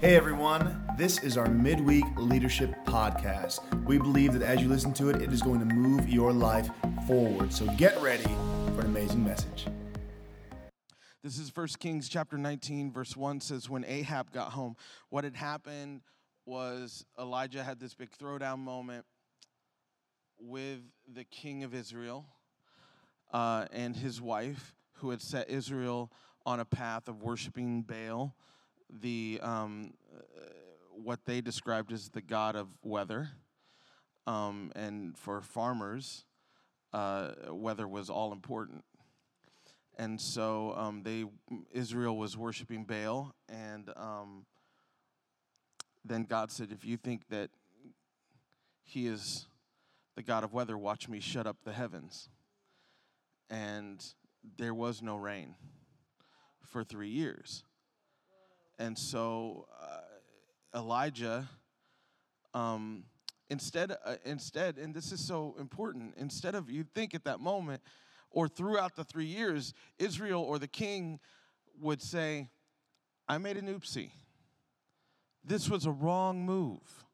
Hey everyone, this is our midweek leadership podcast. We believe that as you listen to it, it is going to move your life forward. So get ready for an amazing message. This is 1 Kings chapter 19, verse 1 says, When Ahab got home, what had happened was Elijah had this big throwdown moment with the king of Israel uh, and his wife, who had set Israel on a path of worshiping Baal, the um, uh, what they described as the god of weather. Um, and for farmers, uh, weather was all important. And so um, they Israel was worshiping Baal, and um, then God said, "If you think that He is the God of weather, watch me shut up the heavens." And there was no rain for three years. And so uh, Elijah, um, instead, uh, instead, and this is so important, instead of you think at that moment or throughout the three years, Israel or the king would say, I made an oopsie. This was a wrong move.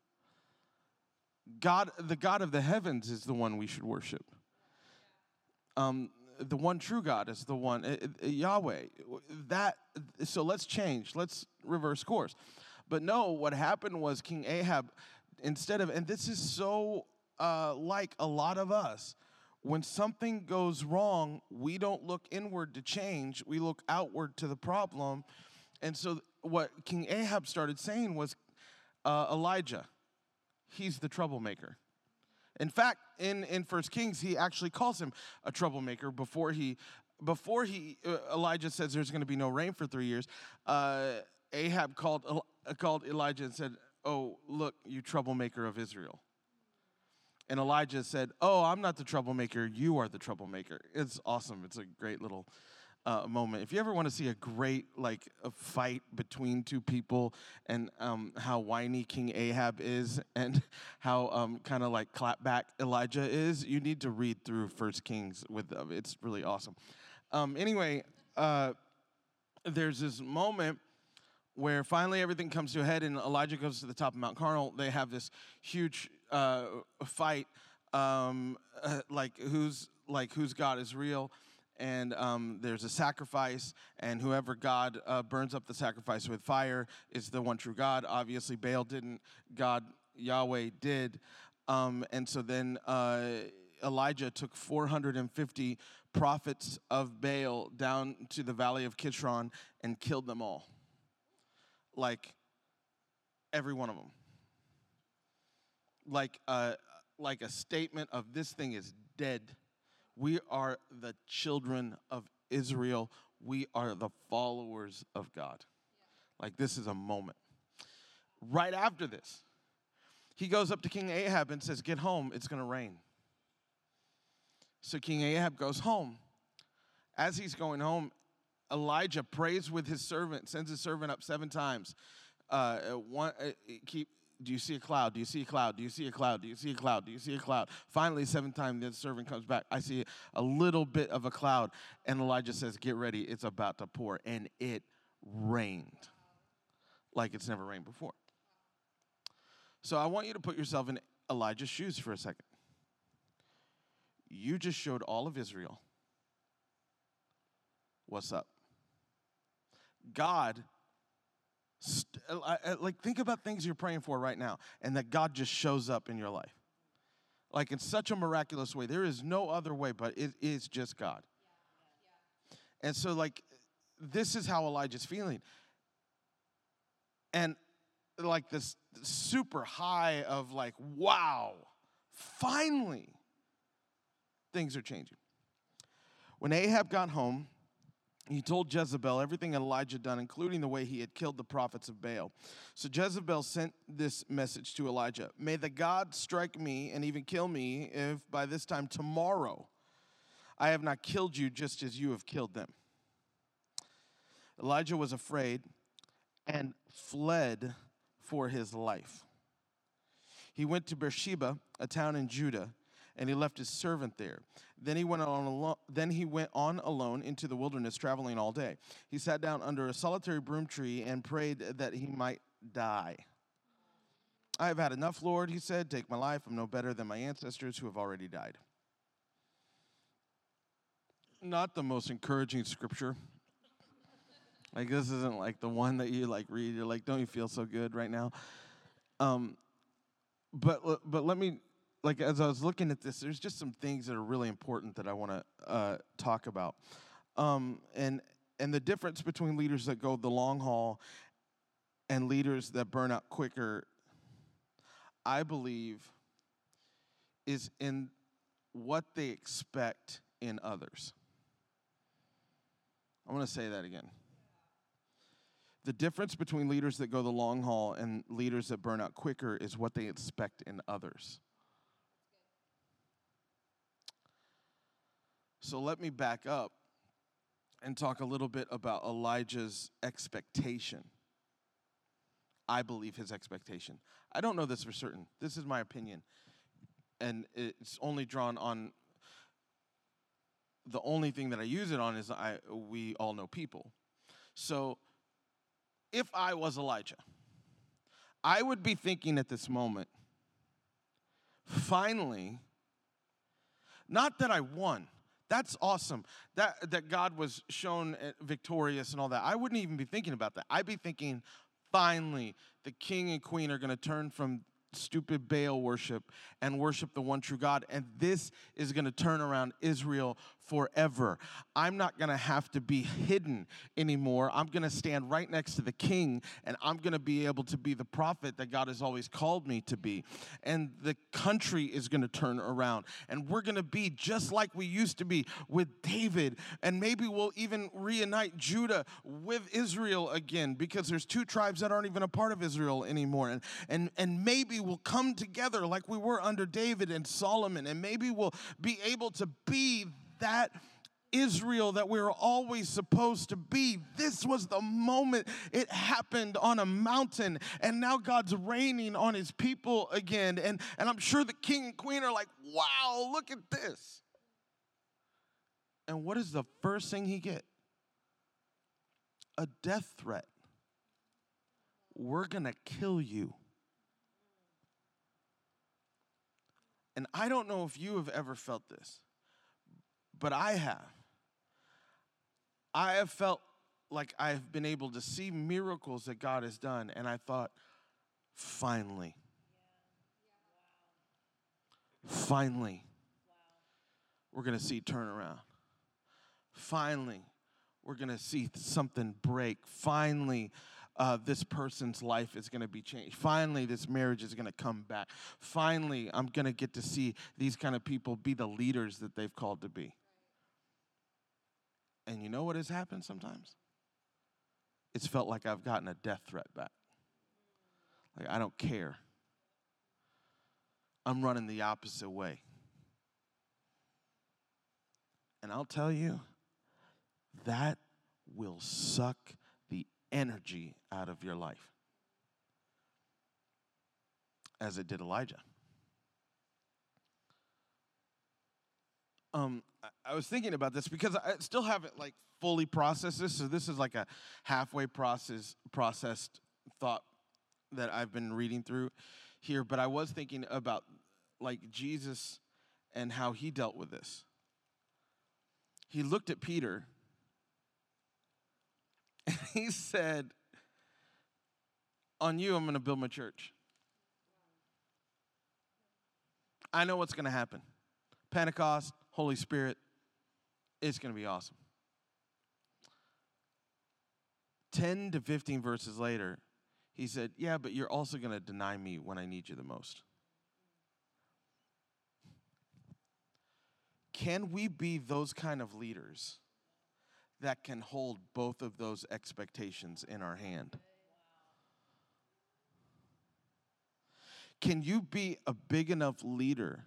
God, the God of the heavens is the one we should worship. Um, the one true God is the one uh, uh, Yahweh. That so let's change. Let's reverse course. But no, what happened was King Ahab, instead of and this is so uh, like a lot of us. When something goes wrong, we don't look inward to change. We look outward to the problem. And so, what King Ahab started saying was, uh, Elijah, he's the troublemaker. In fact, in, in First Kings, he actually calls him a troublemaker before he, before he uh, Elijah says there's going to be no rain for three years. Uh, Ahab called, called Elijah and said, Oh, look, you troublemaker of Israel. And Elijah said, Oh, I'm not the troublemaker. You are the troublemaker. It's awesome. It's a great little uh, moment. If you ever want to see a great like a fight between two people and um, how whiny King Ahab is and how um, kind of like clapback Elijah is, you need to read through First Kings with them. It's really awesome. Um, anyway, uh, there's this moment where finally everything comes to a head and Elijah goes to the top of Mount Carmel. They have this huge uh, fight, um, uh, like who's like whose God is real and um, there's a sacrifice, and whoever God uh, burns up the sacrifice with fire is the one true God. Obviously, Baal didn't, God, Yahweh did. Um, and so then uh, Elijah took 450 prophets of Baal down to the valley of Kishon and killed them all. Like every one of them. Like a, like a statement of this thing is dead we are the children of Israel. We are the followers of God. Like, this is a moment. Right after this, he goes up to King Ahab and says, Get home, it's gonna rain. So King Ahab goes home. As he's going home, Elijah prays with his servant, sends his servant up seven times. Uh, one, uh, keep do you see a cloud? Do you see a cloud? Do you see a cloud? Do you see a cloud? Do you see a cloud? Finally, seventh time, the servant comes back. I see a little bit of a cloud. And Elijah says, Get ready, it's about to pour. And it rained like it's never rained before. So I want you to put yourself in Elijah's shoes for a second. You just showed all of Israel what's up. God Uh, uh, like think about things you're praying for right now and that God just shows up in your life. Like in such a miraculous way. There is no other way, but it is just God. And so, like, this is how Elijah's feeling. And like this super high of like, wow, finally things are changing. When Ahab got home, he told Jezebel everything Elijah done, including the way he had killed the prophets of Baal. So Jezebel sent this message to Elijah May the God strike me and even kill me if by this time tomorrow I have not killed you just as you have killed them. Elijah was afraid and fled for his life. He went to Beersheba, a town in Judah and he left his servant there. Then he went on alone, then he went on alone into the wilderness traveling all day. He sat down under a solitary broom tree and prayed that he might die. I have had enough, Lord, he said. Take my life. I'm no better than my ancestors who have already died. Not the most encouraging scripture. Like this isn't like the one that you like read. You're like, don't you feel so good right now? Um, but but let me like as I was looking at this, there's just some things that are really important that I want to uh, talk about, um, and and the difference between leaders that go the long haul and leaders that burn out quicker. I believe is in what they expect in others. I want to say that again. The difference between leaders that go the long haul and leaders that burn out quicker is what they expect in others. So let me back up and talk a little bit about Elijah's expectation. I believe his expectation. I don't know this for certain. This is my opinion. And it's only drawn on the only thing that I use it on is I we all know people. So if I was Elijah, I would be thinking at this moment, finally, not that I won. That's awesome. That that God was shown eh, victorious and all that. I wouldn't even be thinking about that. I'd be thinking, finally, the king and queen are going to turn from stupid Baal worship and worship the one true God. And this is going to turn around Israel forever. I'm not going to have to be hidden anymore. I'm going to stand right next to the king and I'm going to be able to be the prophet that God has always called me to be. And the country is going to turn around. And we're going to be just like we used to be with David. And maybe we'll even reunite Judah with Israel again because there's two tribes that aren't even a part of Israel anymore. And, and, and maybe we'll come together like we were under David and Solomon. And maybe we'll be able to be that Israel that we were always supposed to be. This was the moment it happened on a mountain, and now God's reigning on his people again. And, and I'm sure the king and queen are like, wow, look at this. And what is the first thing he get? A death threat. We're to kill you. And I don't know if you have ever felt this but I have. I have felt like I've been able to see miracles that God has done, and I thought, finally. Finally, we're going to see turnaround. Finally, we're going to see something break. Finally, uh, this person's life is going to be changed. Finally, this marriage is going to come back. Finally, I'm going to get to see these kind of people be the leaders that they've called to be. And you know what has happened sometimes? It's felt like I've gotten a death threat back. Like, I don't care. I'm running the opposite way. And I'll tell you, that will suck the energy out of your life, as it did Elijah. Um, I was thinking about this because I still haven't like fully processed this. So this is like a halfway process processed thought that I've been reading through here. But I was thinking about like Jesus and how he dealt with this. He looked at Peter and he said, On you, I'm going to build my church. I know what's going to happen. Pentecost, Holy Spirit, it's going to be awesome. 10 to 15 verses later, he said, Yeah, but you're also going to deny me when I need you the most. Can we be those kind of leaders that can hold both of those expectations in our hand? Can you be a big enough leader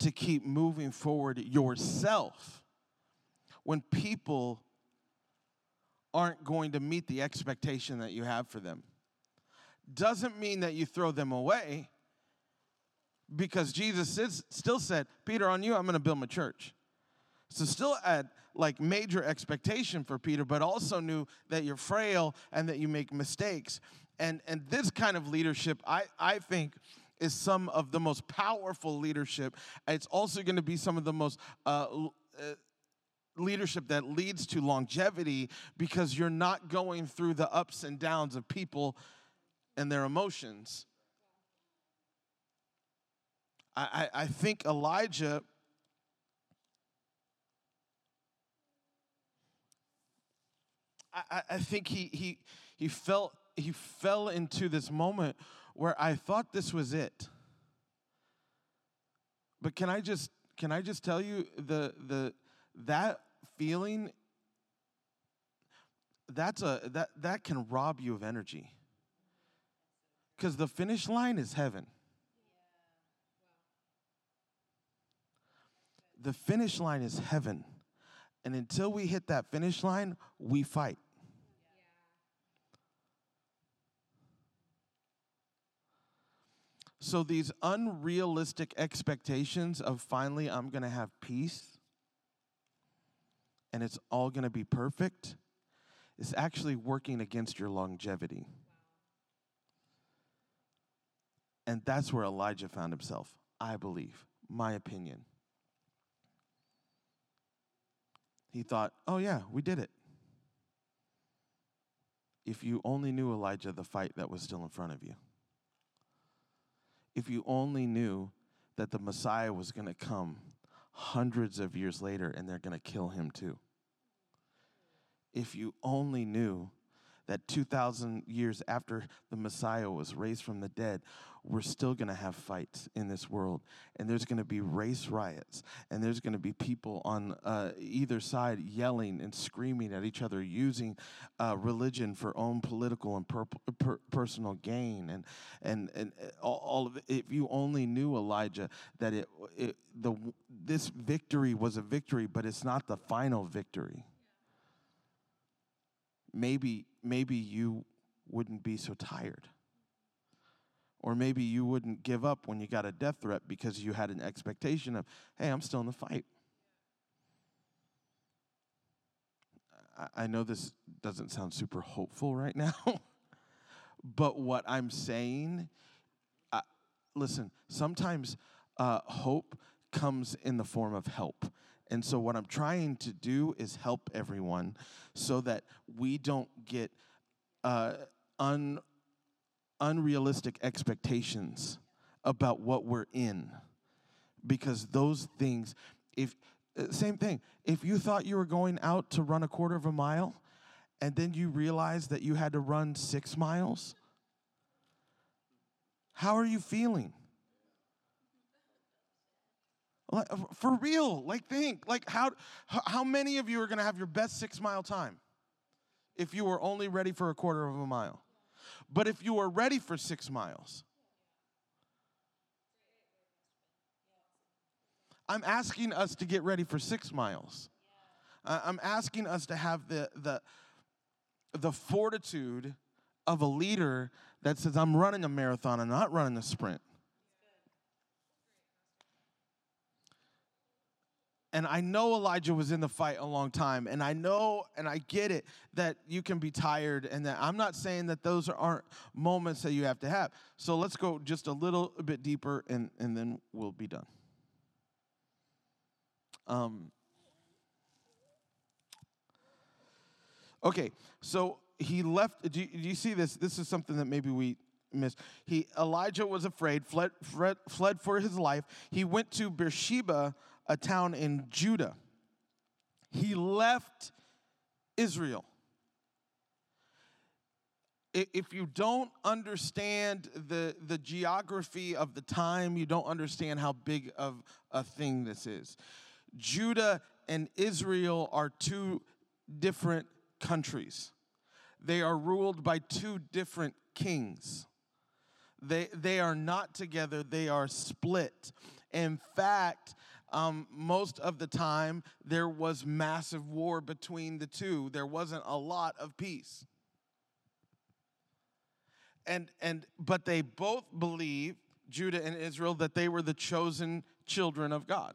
to keep moving forward yourself when people aren't going to meet the expectation that you have for them. Doesn't mean that you throw them away because Jesus is, still said, Peter, on you, I'm going to build my church. So still had like major expectation for Peter, but also knew that you're frail and that you make mistakes. And and this kind of leadership, I, I think, is some of the most powerful leadership. It's also going to be some of the most uh, uh, leadership that leads to longevity because you're not going through the ups and downs of people and their emotions. I, I, I think Elijah I, I think he he he felt he fell into this moment where I thought this was it. But can I just can I just tell you the the that feeling that's a that that can rob you of energy. Cuz the finish line is heaven. The finish line is heaven. And until we hit that finish line, we fight. So, these unrealistic expectations of finally I'm going to have peace and it's all going to be perfect is actually working against your longevity. And that's where Elijah found himself, I believe, my opinion. He thought, oh, yeah, we did it. If you only knew Elijah, the fight that was still in front of you. If you only knew that the Messiah was going to come hundreds of years later and they're going to kill him too. If you only knew that 2,000 years after the Messiah was raised from the dead, we're still going to have fights in this world. And there's going to be race riots. And there's going to be people on uh, either side yelling and screaming at each other, using uh, religion for own political and per- per- personal gain. And, and, and uh, all, all, of it. If you only knew, Elijah, that it, it, the, this victory was a victory, but it's not the final victory maybe maybe you wouldn't be so tired. Or maybe you wouldn't give up when you got a death threat because you had an expectation of, hey, I'm still in the fight. I know this doesn't sound super hopeful right now, but what I'm saying, listen, sometimes uh, hope comes in the form of help. And so, what I'm trying to do is help everyone so that we don't get uh, un, unrealistic expectations about what we're in. Because those things, if, uh, same thing, if you thought you were going out to run a quarter of a mile and then you realize that you had to run six miles, how are you feeling? For real, like think, like how how many of you are going to have your best 6 mile time if you were only ready for a quarter of a mile? But if you are ready for 6 miles, I'm asking us to get ready for 6 miles. I'm asking us to have the the the fortitude of a leader that says I'm running a marathon and not running a sprint. And I know Elijah was in the fight a long time. And I know and I get it that you can be tired. And that I'm not saying that those aren't moments that you have to have. So let's go just a little bit deeper and, and then we'll be done. Um, okay, so he left. Do you, do you see this? This is something that maybe we missed. He Elijah was afraid, fled, fled, fled for his life. He went to Beersheba a town in Judah. He left Israel. If you don't understand the, the geography of the time, you don't understand how big of a thing this is. Judah and Israel are two different countries. They are ruled by two different kings. They, they are not together, they are split. In fact, um, most of the time there was massive war between the two. There wasn't a lot of peace. And, and but they both believe Judah and Israel that they were the chosen children of God.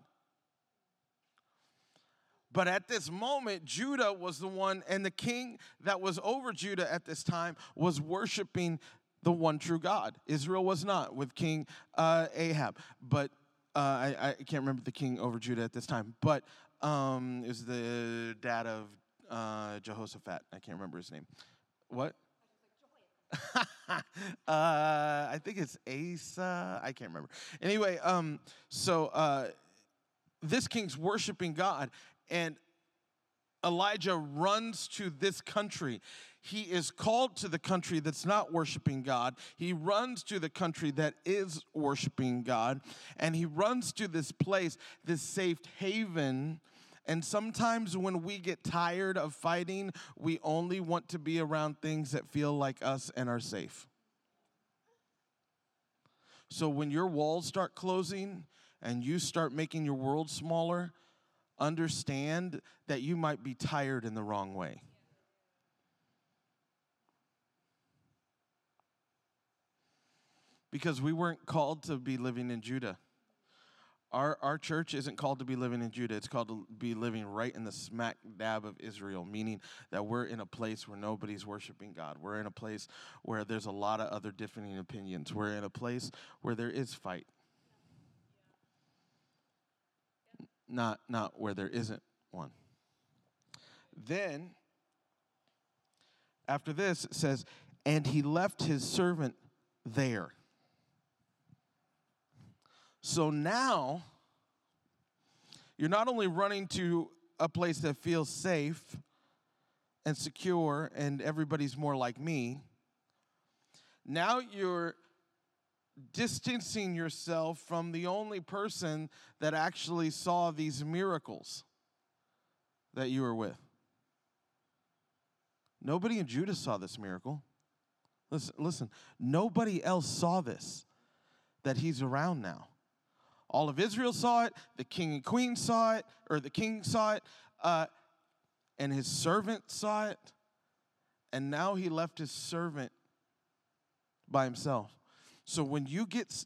But at this moment, Judah was the one, and the king that was over Judah at this time was worshiping the one true God. Israel was not with King uh, Ahab, but uh, I, I, can't remember the king over Judah at this time, but um, it was the dad of uh, Jehoshaphat. I can't remember his name. What? uh, I think it's Asa. I can't remember. Anyway, um, so uh, this king's worshiping God, and Elijah runs to this country. He is called to the country that's not worshiping God. He runs to the country that is worshiping God. And he runs to this place, this safe haven. And sometimes when we get tired of fighting, we only want to be around things that feel like us and are safe. So when your walls start closing and you start making your world smaller, understand that you might be tired in the wrong way. Because we weren't called to be living in Judah. Our, our church isn't called to be living in Judah. It's called to be living right in the smack dab of Israel, meaning that we're in a place where nobody's worshiping God. We're in a place where there's a lot of other differing opinions. We're in a place where there is fight. not not where there isn't one. Then after this it says and he left his servant there. So now you're not only running to a place that feels safe and secure and everybody's more like me. Now you're distancing yourself from the only person that actually saw these miracles that you were with. Nobody in Judah saw this miracle. Listen, listen, nobody else saw this that he's around now. All of Israel saw it, the king and queen saw it, or the king saw it, uh, and his servant saw it, and now he left his servant by himself. So when you get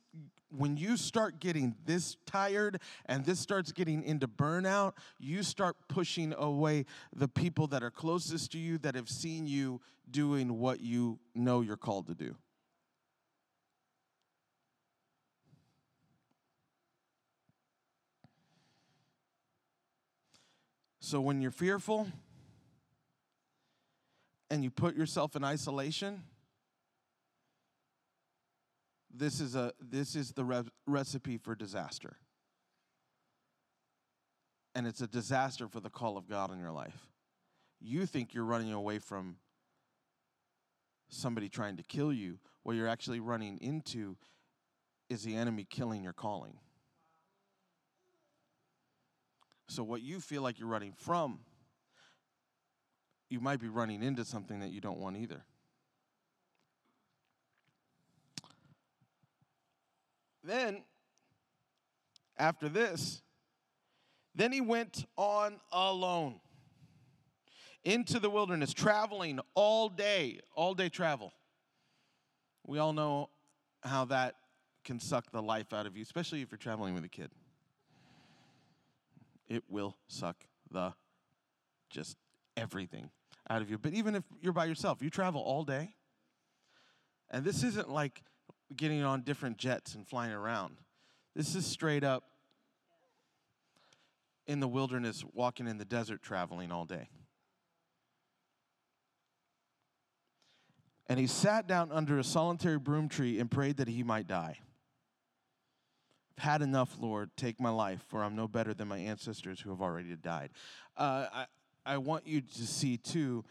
when you start getting this tired and this starts getting into burnout, you start pushing away the people that are closest to you that have seen you doing what you know you're called to do. So when you're fearful and you put yourself in isolation, this is, a, this is the re- recipe for disaster. And it's a disaster for the call of God in your life. You think you're running away from somebody trying to kill you. What you're actually running into is the enemy killing your calling. So, what you feel like you're running from, you might be running into something that you don't want either. Then, after this, then he went on alone into the wilderness, traveling all day, all day travel. We all know how that can suck the life out of you, especially if you're traveling with a kid. It will suck the just everything out of you. But even if you're by yourself, you travel all day. And this isn't like getting on different jets and flying around. This is straight up in the wilderness, walking in the desert, traveling all day. And he sat down under a solitary broom tree and prayed that he might die. Had enough, Lord. Take my life, for I'm no better than my ancestors who have already died. Uh, I, I want you to see, too.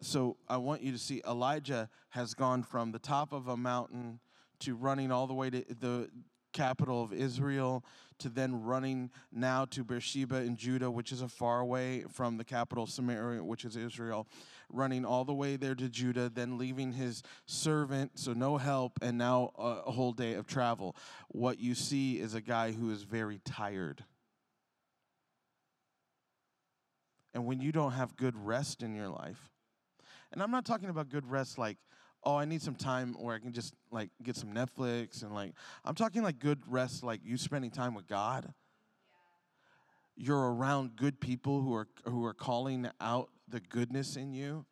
So I want you to see Elijah has gone from the top of a mountain to running all the way to the capital of Israel to then running now to Beersheba in Judah, which is a far away from the capital Samaria, which is Israel, running all the way there to Judah, then leaving his servant, so no help, and now a, whole day of travel. What you see is a guy who is very tired. And when you don't have good rest in your life, and I'm not talking about good rest like oh, I need some time where I can just like get some Netflix and like I'm talking like good rest, like you spending time with God. you're around good people who are who are calling out the goodness in you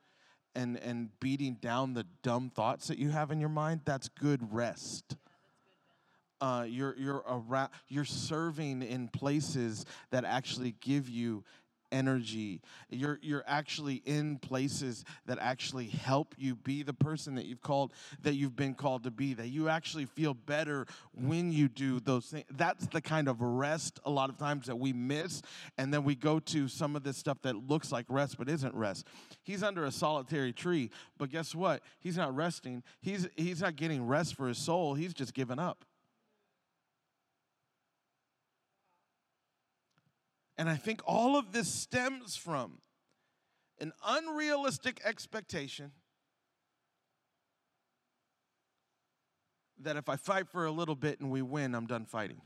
and and beating down the dumb thoughts that you have in your mind, that's good rest. Uh, you're you're around, you're serving in places that actually give you energy. You're you're actually in places that actually help you be the person that you've called that you've been called to be. That you actually feel better when you do those things. That's the kind of rest a lot of times that we miss and then we go to some of this stuff that looks like rest but isn't rest. He's under a solitary tree, but guess what? He's not resting. He's he's not getting rest for his soul. He's just giving up. And I think all of this stems from an unrealistic expectation that if I fight for a little bit and we win, I'm done fighting.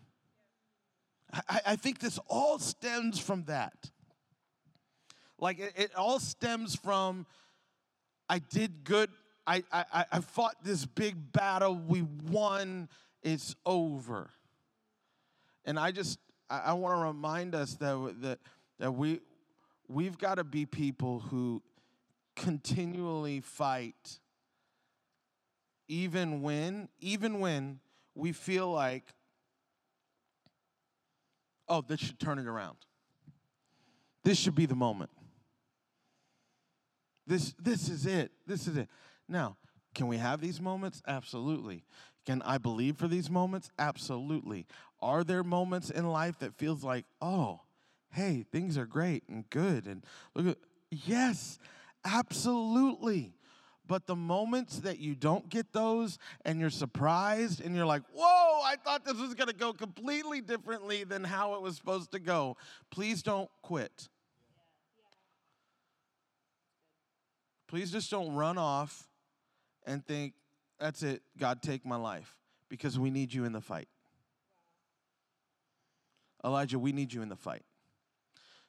I, I think this all stems from that. Like it, it all stems from I did good. I, I, I fought this big battle. We won. It's over. And I just I, I want to remind us that, that, that we, we've got to be people who continually fight even when even when we feel like oh this should turn it around. This should be the moment. This this is it. This is it. Now can we have these moments? Absolutely can I believe for these moments? Absolutely. Are there moments in life that feels like, oh, hey, things are great and good and look at yes, absolutely. But the moments that you don't get those and you're surprised and you're like, whoa, I thought this was gonna go completely differently than how it was supposed to go, please don't quit. Please just don't run off and think, that's it. God, take my life because we need you in the fight. Elijah, we need you in the fight.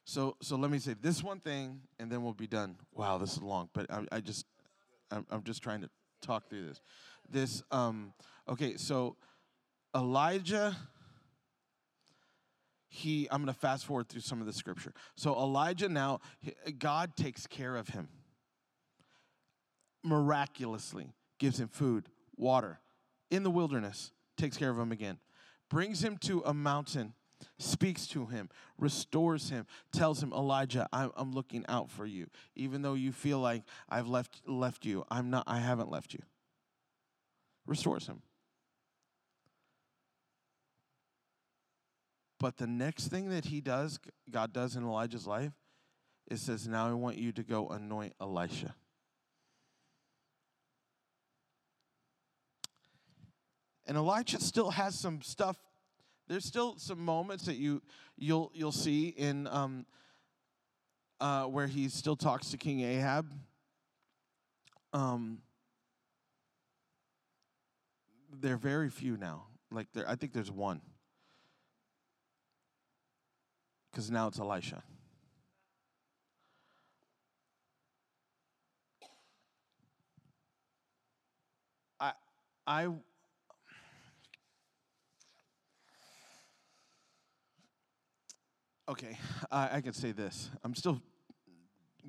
So, so let me say this one thing, and then we'll be done. Wow, this is long, but I, I just, I'm, I'm, just trying to talk through this. This, um, okay, so Elijah, he, I'm going to fast forward through some of the scripture. So Elijah now, God takes care of him miraculously gives him food, water in the wilderness, takes care of him again, brings him to a mountain, speaks to him, restores him, tells him, Elijah, I'm, I'm looking out for you. Even though you feel like I've left, left you, I'm not, I haven't left you. Restores him. But the next thing that he does, God does in Elijah's life, it says, Now I want you to go anoint Elisha. And Elijah still has some stuff. There's still some moments that you you'll you'll see in um, uh, where he still talks to King Ahab. Um, they're very few now. Like there, I think there's one. Because now it's Elisha. I I Okay, I, I can say this. I'm still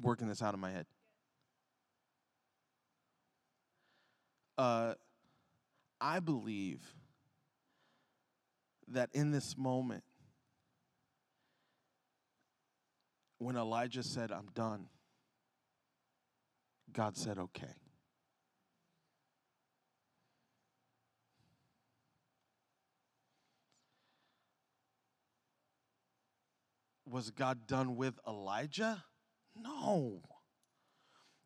working this out in my head. Uh, I believe that in this moment, when Elijah said, I'm done, God said, okay. Was God done with Elijah? No.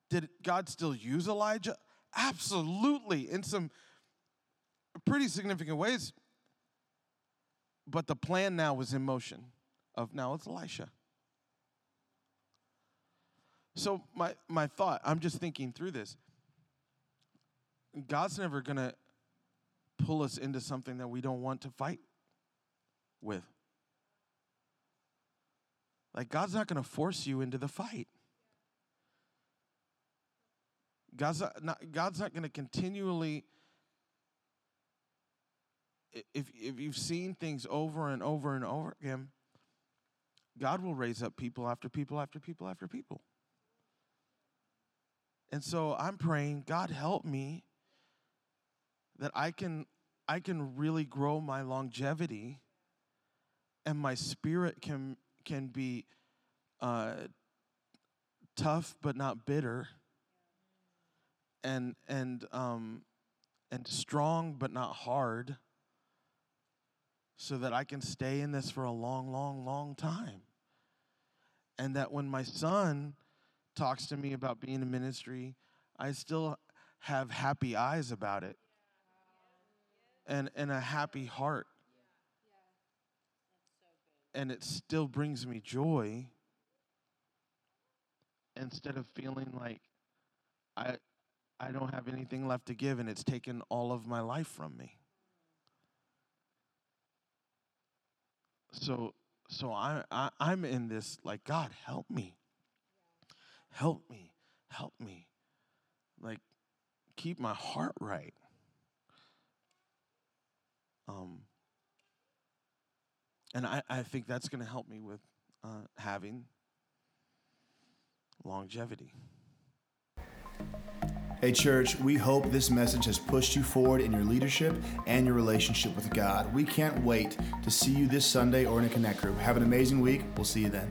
Did God still use Elijah? Absolutely, in some pretty significant ways. But the plan now was in motion of now it's Elisha. So my my thought, I'm just thinking through this. God's never going to pull us into something that we don't want to fight with. Like, God's not going to force you into the fight. God's not, God's not going to continually. If, if you've seen things over and over and over again, God will raise up people after people after people after people. And so I'm praying, God help me that I can I can really grow my longevity and my spirit can can be uh, tough but not bitter. And and um, and strong but not hard. So that I can stay in this for a long long long time. And that when my son talks to me about being in ministry I still have happy eyes about it. And and a happy heart and it still brings me joy instead of feeling like I I don't have anything left to give and it's taken all of my life from me. So so I, I I'm in this like God help me. Help me. Help me. Like keep my heart right. Um and I, I think that's going to help me with uh, having longevity. Hey, church, we hope this message has pushed you forward in your leadership and your relationship with God. We can't wait to see you this Sunday or in a Connect group. Have an amazing week. We'll see you then.